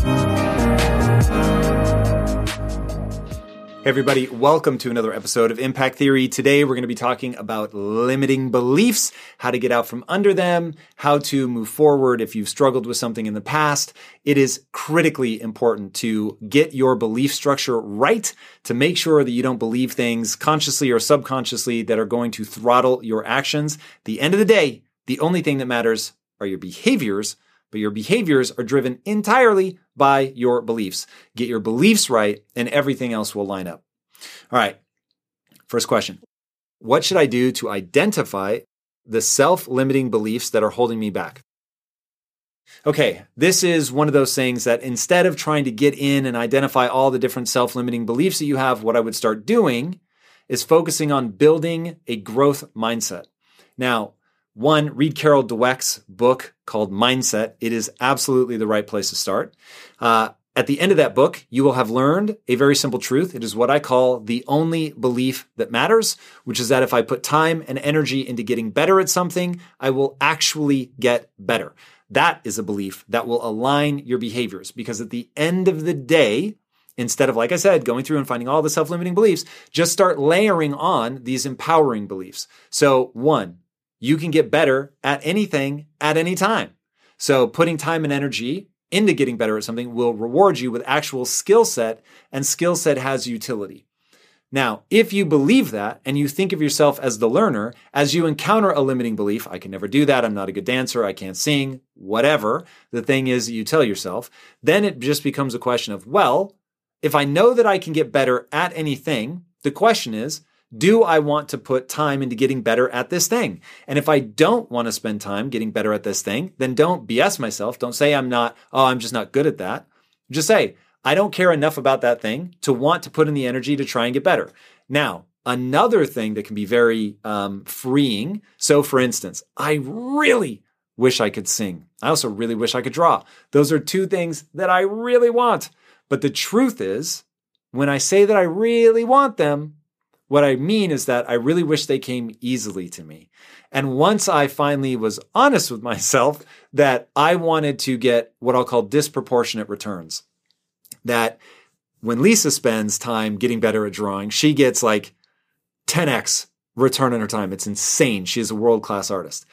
Hey everybody, welcome to another episode of Impact Theory. Today we're going to be talking about limiting beliefs, how to get out from under them, how to move forward if you've struggled with something in the past. It is critically important to get your belief structure right to make sure that you don't believe things consciously or subconsciously that are going to throttle your actions. At the end of the day, the only thing that matters are your behaviors but your behaviors are driven entirely by your beliefs. Get your beliefs right, and everything else will line up. All right, first question What should I do to identify the self limiting beliefs that are holding me back? Okay, this is one of those things that instead of trying to get in and identify all the different self limiting beliefs that you have, what I would start doing is focusing on building a growth mindset. Now, one, read Carol Dweck's book called Mindset. It is absolutely the right place to start. Uh, at the end of that book, you will have learned a very simple truth. It is what I call the only belief that matters, which is that if I put time and energy into getting better at something, I will actually get better. That is a belief that will align your behaviors because at the end of the day, instead of, like I said, going through and finding all the self limiting beliefs, just start layering on these empowering beliefs. So, one, you can get better at anything at any time. So putting time and energy into getting better at something will reward you with actual skill set and skill set has utility. Now, if you believe that and you think of yourself as the learner, as you encounter a limiting belief, I can never do that, I'm not a good dancer, I can't sing, whatever the thing is you tell yourself, then it just becomes a question of, well, if I know that I can get better at anything, the question is, do I want to put time into getting better at this thing? And if I don't want to spend time getting better at this thing, then don't BS myself. Don't say I'm not, oh, I'm just not good at that. Just say, I don't care enough about that thing to want to put in the energy to try and get better. Now, another thing that can be very um, freeing. So, for instance, I really wish I could sing. I also really wish I could draw. Those are two things that I really want. But the truth is, when I say that I really want them, what I mean is that I really wish they came easily to me. And once I finally was honest with myself that I wanted to get what I'll call disproportionate returns, that when Lisa spends time getting better at drawing, she gets like 10x return on her time. It's insane. She is a world class artist.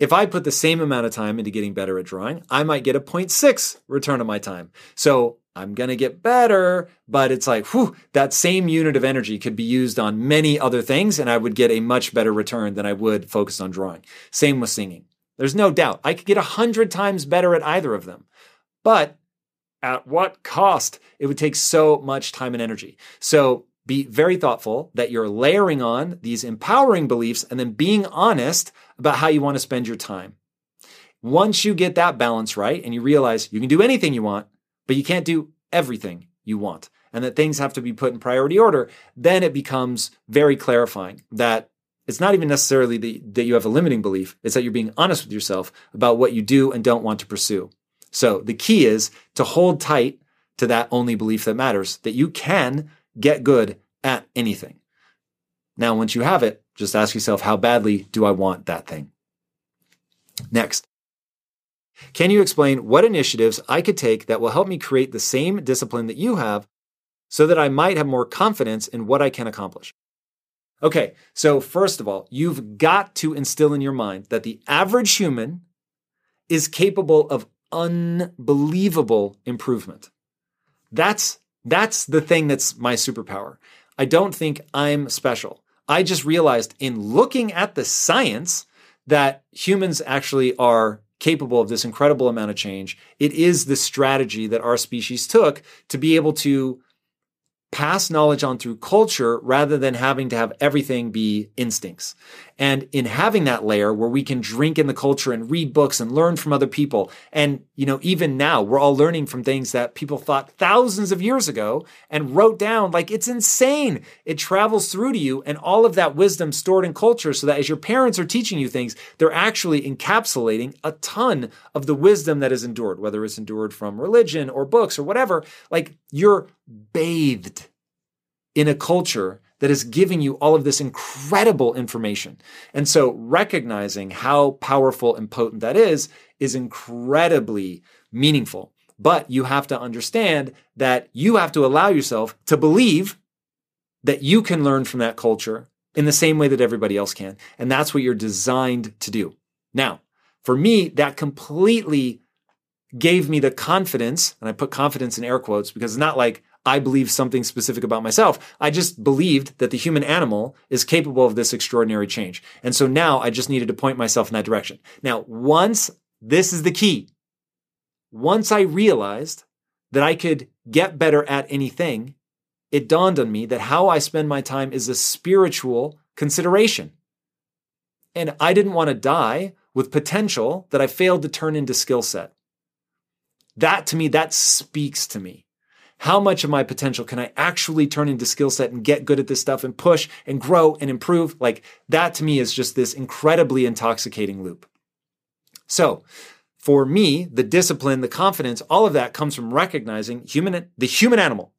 If I put the same amount of time into getting better at drawing, I might get a 0.6 return on my time. So I'm going to get better, but it's like, whew, that same unit of energy could be used on many other things, and I would get a much better return than I would focus on drawing. Same with singing. There's no doubt I could get a hundred times better at either of them. But at what cost? It would take so much time and energy. So be very thoughtful that you're layering on these empowering beliefs and then being honest about how you want to spend your time. Once you get that balance right and you realize you can do anything you want, but you can't do everything you want and that things have to be put in priority order, then it becomes very clarifying that it's not even necessarily the, that you have a limiting belief, it's that you're being honest with yourself about what you do and don't want to pursue. So the key is to hold tight to that only belief that matters, that you can get good at anything. Now, once you have it, just ask yourself, how badly do I want that thing? Next, can you explain what initiatives I could take that will help me create the same discipline that you have so that I might have more confidence in what I can accomplish? Okay, so first of all, you've got to instill in your mind that the average human is capable of unbelievable improvement. That's that's the thing that's my superpower. I don't think I'm special. I just realized in looking at the science that humans actually are capable of this incredible amount of change. It is the strategy that our species took to be able to pass knowledge on through culture rather than having to have everything be instincts. And in having that layer where we can drink in the culture and read books and learn from other people. And, you know, even now we're all learning from things that people thought thousands of years ago and wrote down like it's insane. It travels through to you and all of that wisdom stored in culture so that as your parents are teaching you things, they're actually encapsulating a ton of the wisdom that is endured, whether it's endured from religion or books or whatever. Like you're bathed in a culture that is giving you all of this incredible information. And so recognizing how powerful and potent that is is incredibly meaningful. But you have to understand that you have to allow yourself to believe that you can learn from that culture in the same way that everybody else can. And that's what you're designed to do. Now, for me, that completely gave me the confidence, and I put confidence in air quotes because it's not like I believe something specific about myself. I just believed that the human animal is capable of this extraordinary change. And so now I just needed to point myself in that direction. Now, once this is the key, once I realized that I could get better at anything, it dawned on me that how I spend my time is a spiritual consideration. And I didn't want to die with potential that I failed to turn into skill set. That to me, that speaks to me. How much of my potential can I actually turn into skill set and get good at this stuff and push and grow and improve? Like that to me is just this incredibly intoxicating loop. So for me, the discipline, the confidence, all of that comes from recognizing human, the human animal.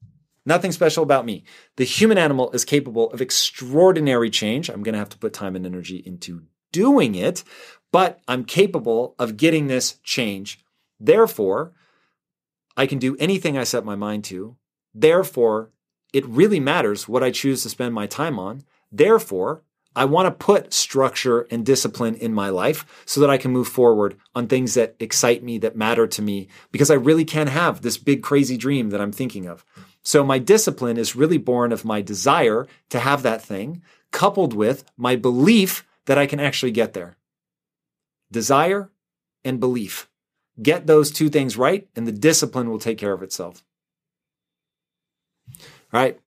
Nothing special about me. The human animal is capable of extraordinary change. I'm going to have to put time and energy into doing it, but I'm capable of getting this change. Therefore, I can do anything I set my mind to. Therefore, it really matters what I choose to spend my time on. Therefore, I want to put structure and discipline in my life so that I can move forward on things that excite me, that matter to me, because I really can have this big, crazy dream that I'm thinking of. So my discipline is really born of my desire to have that thing, coupled with my belief that I can actually get there. Desire and belief. Get those two things right, and the discipline will take care of itself. All right.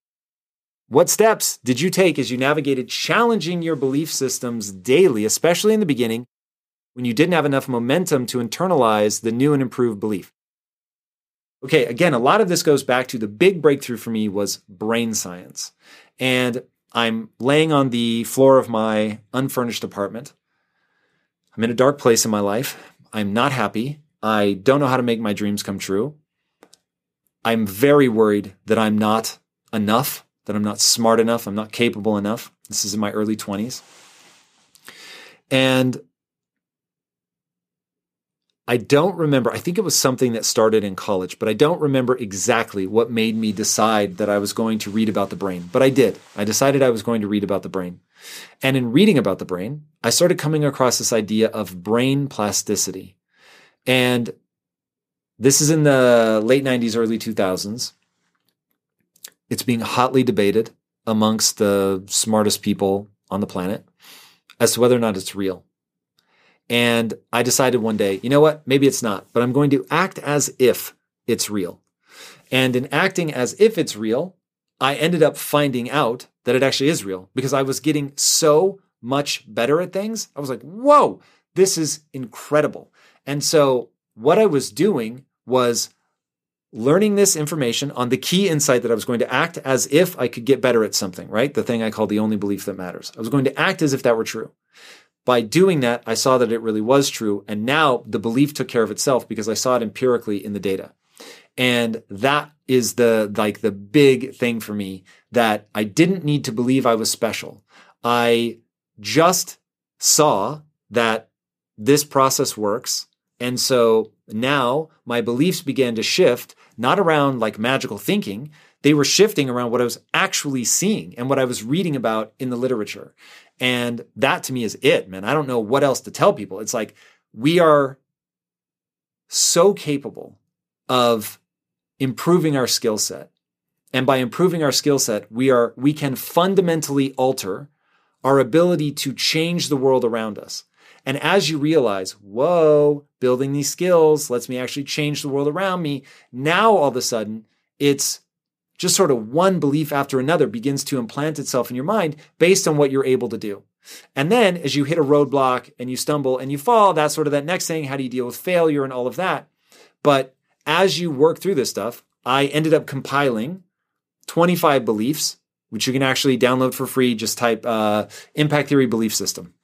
What steps did you take as you navigated challenging your belief systems daily, especially in the beginning when you didn't have enough momentum to internalize the new and improved belief? Okay, again, a lot of this goes back to the big breakthrough for me was brain science. And I'm laying on the floor of my unfurnished apartment. I'm in a dark place in my life. I'm not happy. I don't know how to make my dreams come true. I'm very worried that I'm not enough, that I'm not smart enough, I'm not capable enough. This is in my early 20s. And I don't remember, I think it was something that started in college, but I don't remember exactly what made me decide that I was going to read about the brain. But I did. I decided I was going to read about the brain. And in reading about the brain, I started coming across this idea of brain plasticity. And this is in the late 90s, early 2000s. It's being hotly debated amongst the smartest people on the planet as to whether or not it's real. And I decided one day, you know what? Maybe it's not, but I'm going to act as if it's real. And in acting as if it's real, I ended up finding out that it actually is real because I was getting so much better at things. I was like, whoa, this is incredible. And so what I was doing was learning this information on the key insight that I was going to act as if I could get better at something, right? The thing I call the only belief that matters. I was going to act as if that were true. By doing that, I saw that it really was true. And now the belief took care of itself because I saw it empirically in the data. And that is the, like the big thing for me that I didn't need to believe I was special. I just saw that this process works and so now my beliefs began to shift, not around like magical thinking. They were shifting around what I was actually seeing and what I was reading about in the literature. And that to me is it, man. I don't know what else to tell people. It's like we are so capable of improving our skill set. And by improving our skill set, we are, we can fundamentally alter our ability to change the world around us. And as you realize, whoa, building these skills lets me actually change the world around me. Now all of a sudden, it's just sort of one belief after another begins to implant itself in your mind based on what you're able to do. And then as you hit a roadblock and you stumble and you fall, that's sort of that next thing. How do you deal with failure and all of that? But as you work through this stuff, I ended up compiling 25 beliefs, which you can actually download for free. Just type uh, Impact Theory Belief System.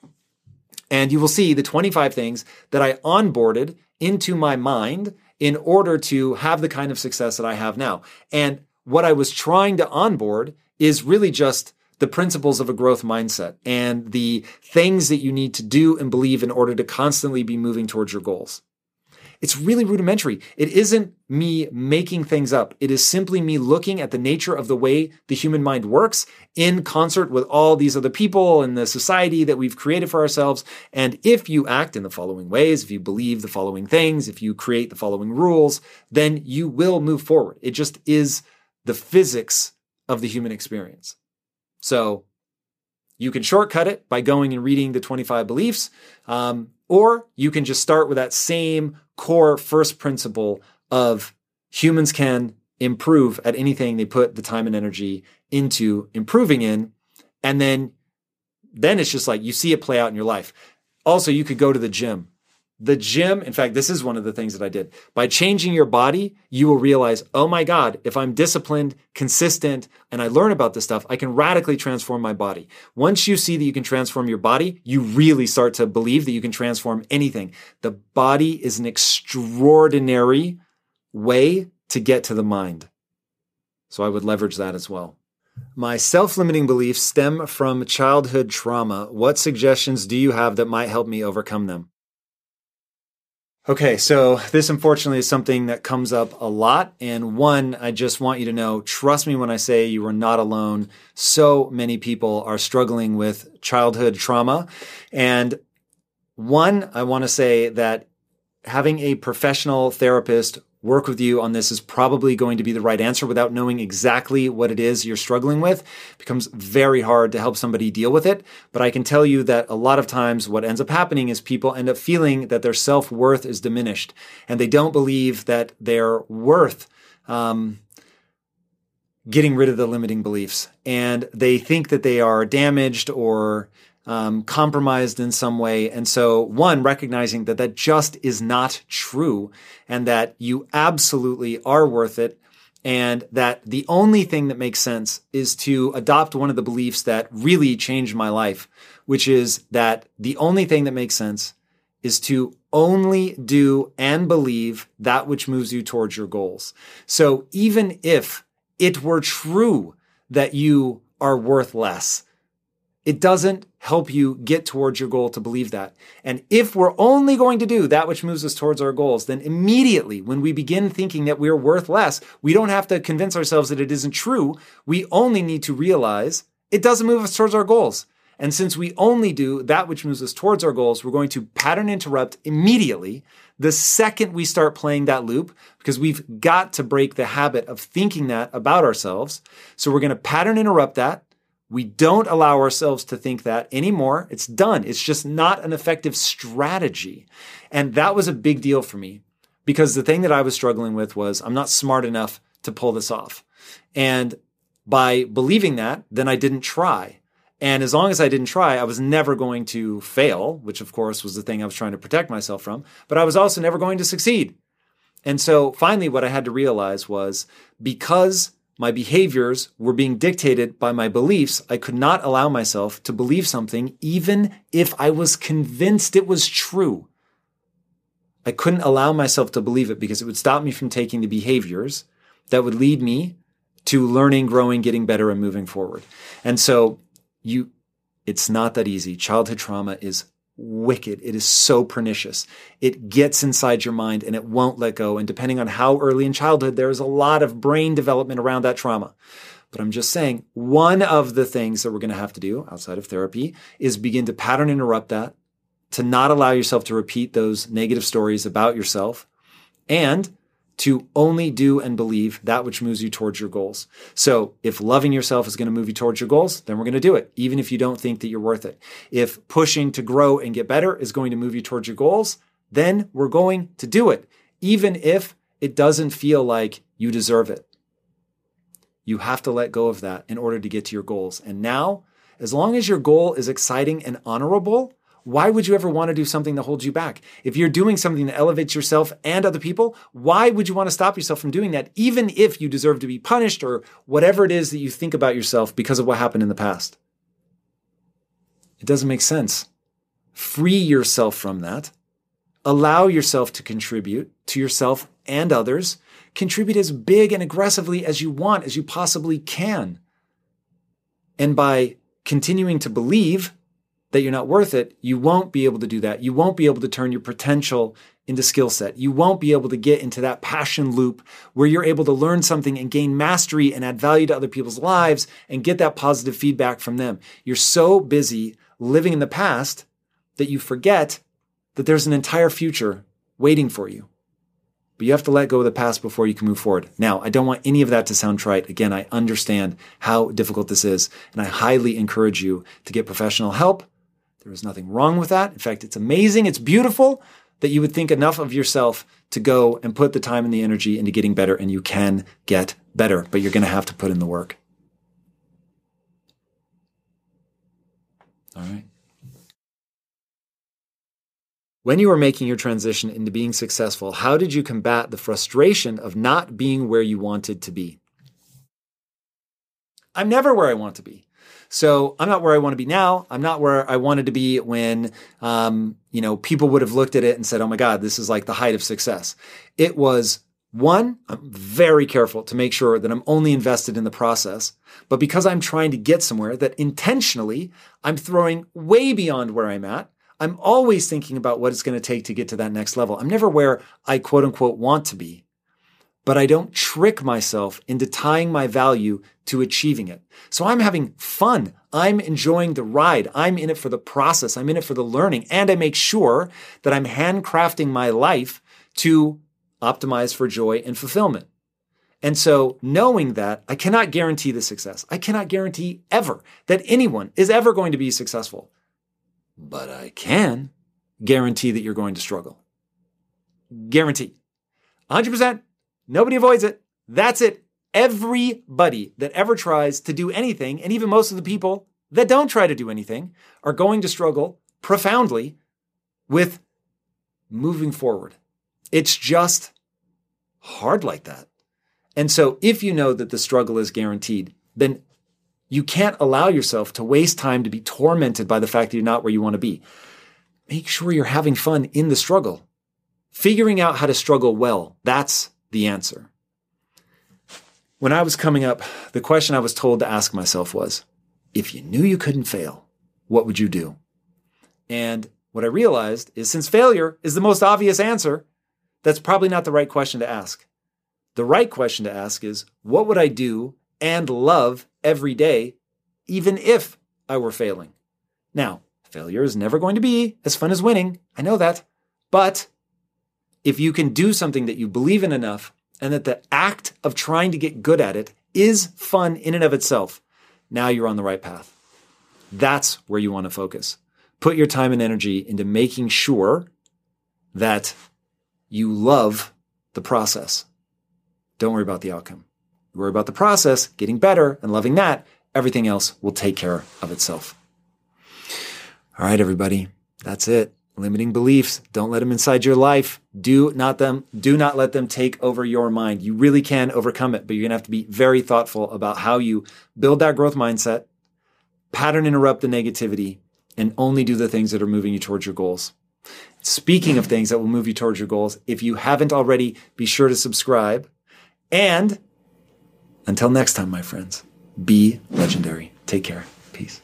And you will see the 25 things that I onboarded into my mind in order to have the kind of success that I have now. And what I was trying to onboard is really just the principles of a growth mindset and the things that you need to do and believe in order to constantly be moving towards your goals. It's really rudimentary. It isn't me making things up. It is simply me looking at the nature of the way the human mind works in concert with all these other people and the society that we've created for ourselves. And if you act in the following ways, if you believe the following things, if you create the following rules, then you will move forward. It just is the physics of the human experience. So you can shortcut it by going and reading the 25 beliefs, um, or you can just start with that same core first principle of humans can improve at anything they put the time and energy into improving in. And then, then it's just like you see it play out in your life. Also, you could go to the gym the gym, in fact, this is one of the things that I did. By changing your body, you will realize, oh my God, if I'm disciplined, consistent, and I learn about this stuff, I can radically transform my body. Once you see that you can transform your body, you really start to believe that you can transform anything. The body is an extraordinary way to get to the mind. So I would leverage that as well. My self limiting beliefs stem from childhood trauma. What suggestions do you have that might help me overcome them? Okay, so this unfortunately is something that comes up a lot. And one, I just want you to know trust me when I say you are not alone. So many people are struggling with childhood trauma. And one, I want to say that having a professional therapist work with you on this is probably going to be the right answer without knowing exactly what it is you're struggling with. It becomes very hard to help somebody deal with it. But I can tell you that a lot of times what ends up happening is people end up feeling that their self worth is diminished and they don't believe that they're worth um, getting rid of the limiting beliefs. And they think that they are damaged or um, compromised in some way. And so, one, recognizing that that just is not true and that you absolutely are worth it. And that the only thing that makes sense is to adopt one of the beliefs that really changed my life, which is that the only thing that makes sense is to only do and believe that which moves you towards your goals. So even if it were true that you are worth less, it doesn't help you get towards your goal to believe that. And if we're only going to do that which moves us towards our goals, then immediately when we begin thinking that we're worth less, we don't have to convince ourselves that it isn't true. We only need to realize it doesn't move us towards our goals. And since we only do that which moves us towards our goals, we're going to pattern interrupt immediately the second we start playing that loop because we've got to break the habit of thinking that about ourselves. So we're going to pattern interrupt that. We don't allow ourselves to think that anymore. It's done. It's just not an effective strategy. And that was a big deal for me because the thing that I was struggling with was I'm not smart enough to pull this off. And by believing that, then I didn't try. And as long as I didn't try, I was never going to fail, which of course was the thing I was trying to protect myself from, but I was also never going to succeed. And so finally, what I had to realize was because my behaviors were being dictated by my beliefs. I could not allow myself to believe something even if I was convinced it was true. I couldn't allow myself to believe it because it would stop me from taking the behaviors that would lead me to learning, growing, getting better, and moving forward. And so you, it's not that easy. Childhood trauma is wicked. It is so pernicious. It gets inside your mind and it won't let go. And depending on how early in childhood, there is a lot of brain development around that trauma. But I'm just saying, one of the things that we're going to have to do outside of therapy is begin to pattern interrupt that, to not allow yourself to repeat those negative stories about yourself, and to only do and believe that which moves you towards your goals. So if loving yourself is going to move you towards your goals, then we're going to do it, even if you don't think that you're worth it. If pushing to grow and get better is going to move you towards your goals, then we're going to do it, even if it doesn't feel like you deserve it. You have to let go of that in order to get to your goals. And now, as long as your goal is exciting and honorable, why would you ever want to do something that holds you back? If you're doing something that elevates yourself and other people, why would you want to stop yourself from doing that, even if you deserve to be punished or whatever it is that you think about yourself because of what happened in the past? It doesn't make sense. Free yourself from that. Allow yourself to contribute to yourself and others. Contribute as big and aggressively as you want, as you possibly can. And by continuing to believe that you're not worth it, you won't be able to do that. You won't be able to turn your potential into skill set. You won't be able to get into that passion loop where you're able to learn something and gain mastery and add value to other people's lives and get that positive feedback from them. You're so busy living in the past that you forget that there's an entire future waiting for you. But you have to let go of the past before you can move forward. Now, I don't want any of that to sound trite. Again, I understand how difficult this is, and I highly encourage you to get professional help. There is nothing wrong with that. In fact, it's amazing, it's beautiful that you would think enough of yourself to go and put the time and the energy into getting better, and you can get better, but you're going to have to put in the work. All right. When you were making your transition into being successful, how did you combat the frustration of not being where you wanted to be? I'm never where I want to be. So I'm not where I want to be now. I'm not where I wanted to be when, um, you know, people would have looked at it and said, "Oh my God, this is like the height of success." It was one. I'm very careful to make sure that I'm only invested in the process, but because I'm trying to get somewhere, that intentionally I'm throwing way beyond where I'm at I'm always thinking about what it's going to take to get to that next level. I'm never where I quote unquote want to be, but I don't trick myself into tying my value to achieving it. So I'm having fun. I'm enjoying the ride. I'm in it for the process. I'm in it for the learning. And I make sure that I'm handcrafting my life to optimize for joy and fulfillment. And so knowing that I cannot guarantee the success, I cannot guarantee ever that anyone is ever going to be successful but I can guarantee that you're going to struggle. Guarantee. 100%. Nobody avoids it. That's it. Everybody that ever tries to do anything, and even most of the people that don't try to do anything, are going to struggle profoundly with moving forward. It's just hard like that. And so if you know that the struggle is guaranteed, then you can't allow yourself to waste time to be tormented by the fact that you're not where you want to be. Make sure you're having fun in the struggle. Figuring out how to struggle well, that's the answer. When I was coming up, the question I was told to ask myself was, if you knew you couldn't fail, what would you do? And what I realized is since failure is the most obvious answer, that's probably not the right question to ask. The right question to ask is, what would I do and love every day, even if I were failing. Now, failure is never going to be as fun as winning. I know that. But if you can do something that you believe in enough and that the act of trying to get good at it is fun in and of itself, now you're on the right path. That's where you want to focus. Put your time and energy into making sure that you love the process. Don't worry about the outcome. Worry about the process, getting better and loving that. Everything else will take care of itself. All right, everybody. That's it. Limiting beliefs. Don't let them inside your life. Do not them, do not let them take over your mind. You really can overcome it, but you're going to have to be very thoughtful about how you build that growth mindset, pattern interrupt the negativity, and only do the things that are moving you towards your goals. Speaking of things that will move you towards your goals, if you haven't already, be sure to subscribe and until next time, my friends, be legendary. Take care. Peace.